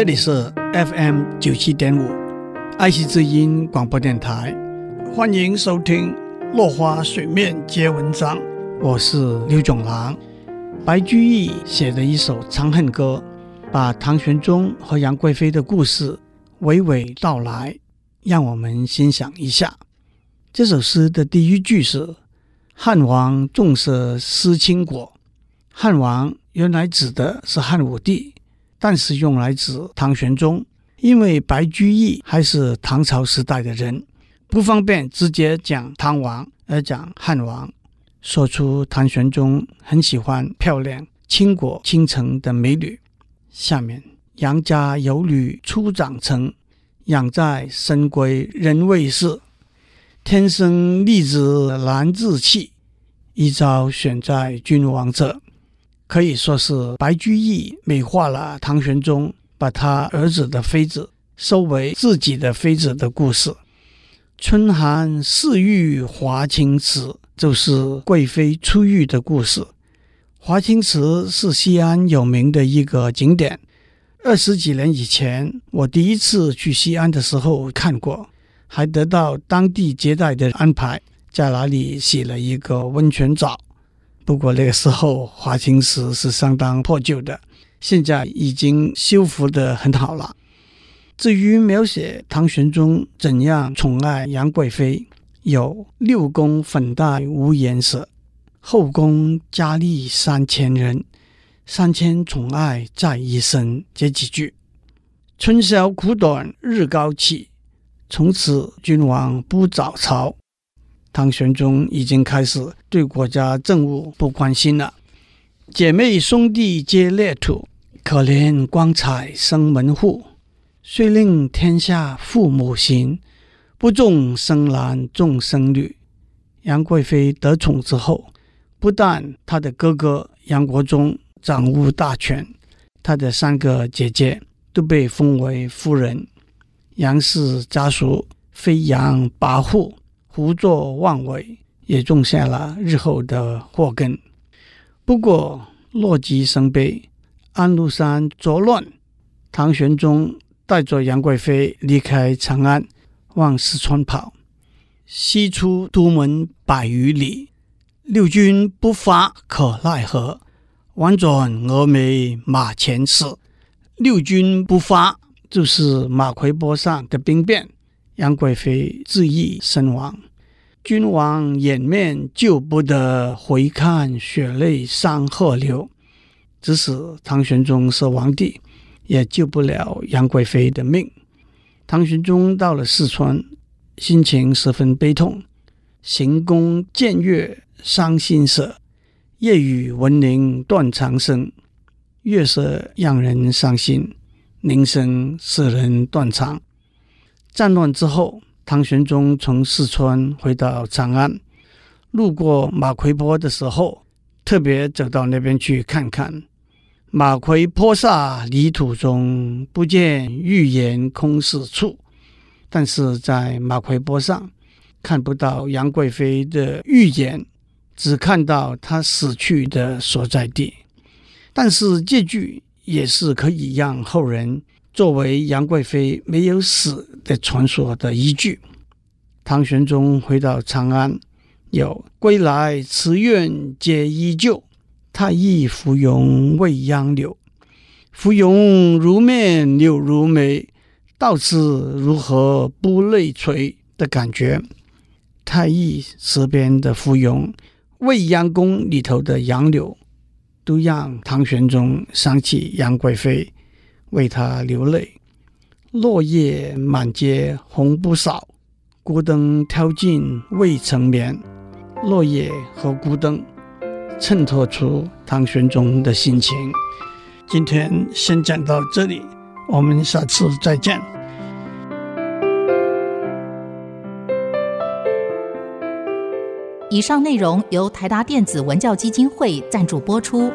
这里是 FM 九七点五，爱惜之音广播电台，欢迎收听《落花水面皆文章》，我是刘炯郎。白居易写的一首《长恨歌》，把唐玄宗和杨贵妃的故事娓娓道来，让我们欣赏一下。这首诗的第一句是“汉王重色思倾国”，汉王原来指的是汉武帝。但是用来指唐玄宗，因为白居易还是唐朝时代的人，不方便直接讲唐王，而讲汉王，说出唐玄宗很喜欢漂亮倾国倾城的美女。下面，杨家有女初长成，养在深闺人未识，天生丽质难自弃，一朝选在君王侧。可以说是白居易美化了唐玄宗把他儿子的妃子收为自己的妃子的故事。春寒赐浴华清池，就是贵妃出浴的故事。华清池是西安有名的一个景点。二十几年以前，我第一次去西安的时候看过，还得到当地接待的安排，在哪里洗了一个温泉澡。不过那个时候，华清池是相当破旧的，现在已经修复得很好了。至于描写唐玄宗怎样宠爱杨贵妃，有“六宫粉黛无颜色，后宫佳丽三千人，三千宠爱在一身”这几句。春宵苦短日高起，从此君王不早朝。唐玄宗已经开始对国家政务不关心了。姐妹兄弟皆列土，可怜光彩生门户。遂令天下父母心，不重生男重生女。杨贵妃得宠之后，不但她的哥哥杨国忠掌握大权，她的三个姐姐都被封为夫人。杨氏家属飞扬跋扈。胡作妄为，也种下了日后的祸根。不过，乐极生悲，安禄山作乱，唐玄宗带着杨贵妃离开长安，往四川跑。西出都门百余里，六军不发可奈何？宛转蛾眉马前死。六军不发，就是马嵬坡上的兵变。杨贵妃自缢身亡，君王掩面救不得，回看血泪山河流。即使唐玄宗是皇帝，也救不了杨贵妃的命。唐玄宗到了四川，心情十分悲痛。行宫见月伤心色，夜雨闻铃断肠声。月色让人伤心，铃声使人断肠。战乱之后，唐玄宗从四川回到长安，路过马嵬坡的时候，特别走到那边去看看。马嵬坡下泥土中，不见玉颜空是处。但是在马嵬坡上看不到杨贵妃的玉颜，只看到她死去的所在地。但是这句也是可以让后人。作为杨贵妃没有死的传说的依据，唐玄宗回到长安，有“归来池苑皆依旧，太液芙蓉未央柳。芙蓉如面柳如眉，到此如何不泪垂”的感觉。太液池边的芙蓉，未央宫里头的杨柳，都让唐玄宗想起杨贵妃。为他流泪，落叶满阶红不扫，孤灯挑尽未成眠。落叶和孤灯衬托出唐玄宗的心情。今天先讲到这里，我们下次再见。以上内容由台达电子文教基金会赞助播出。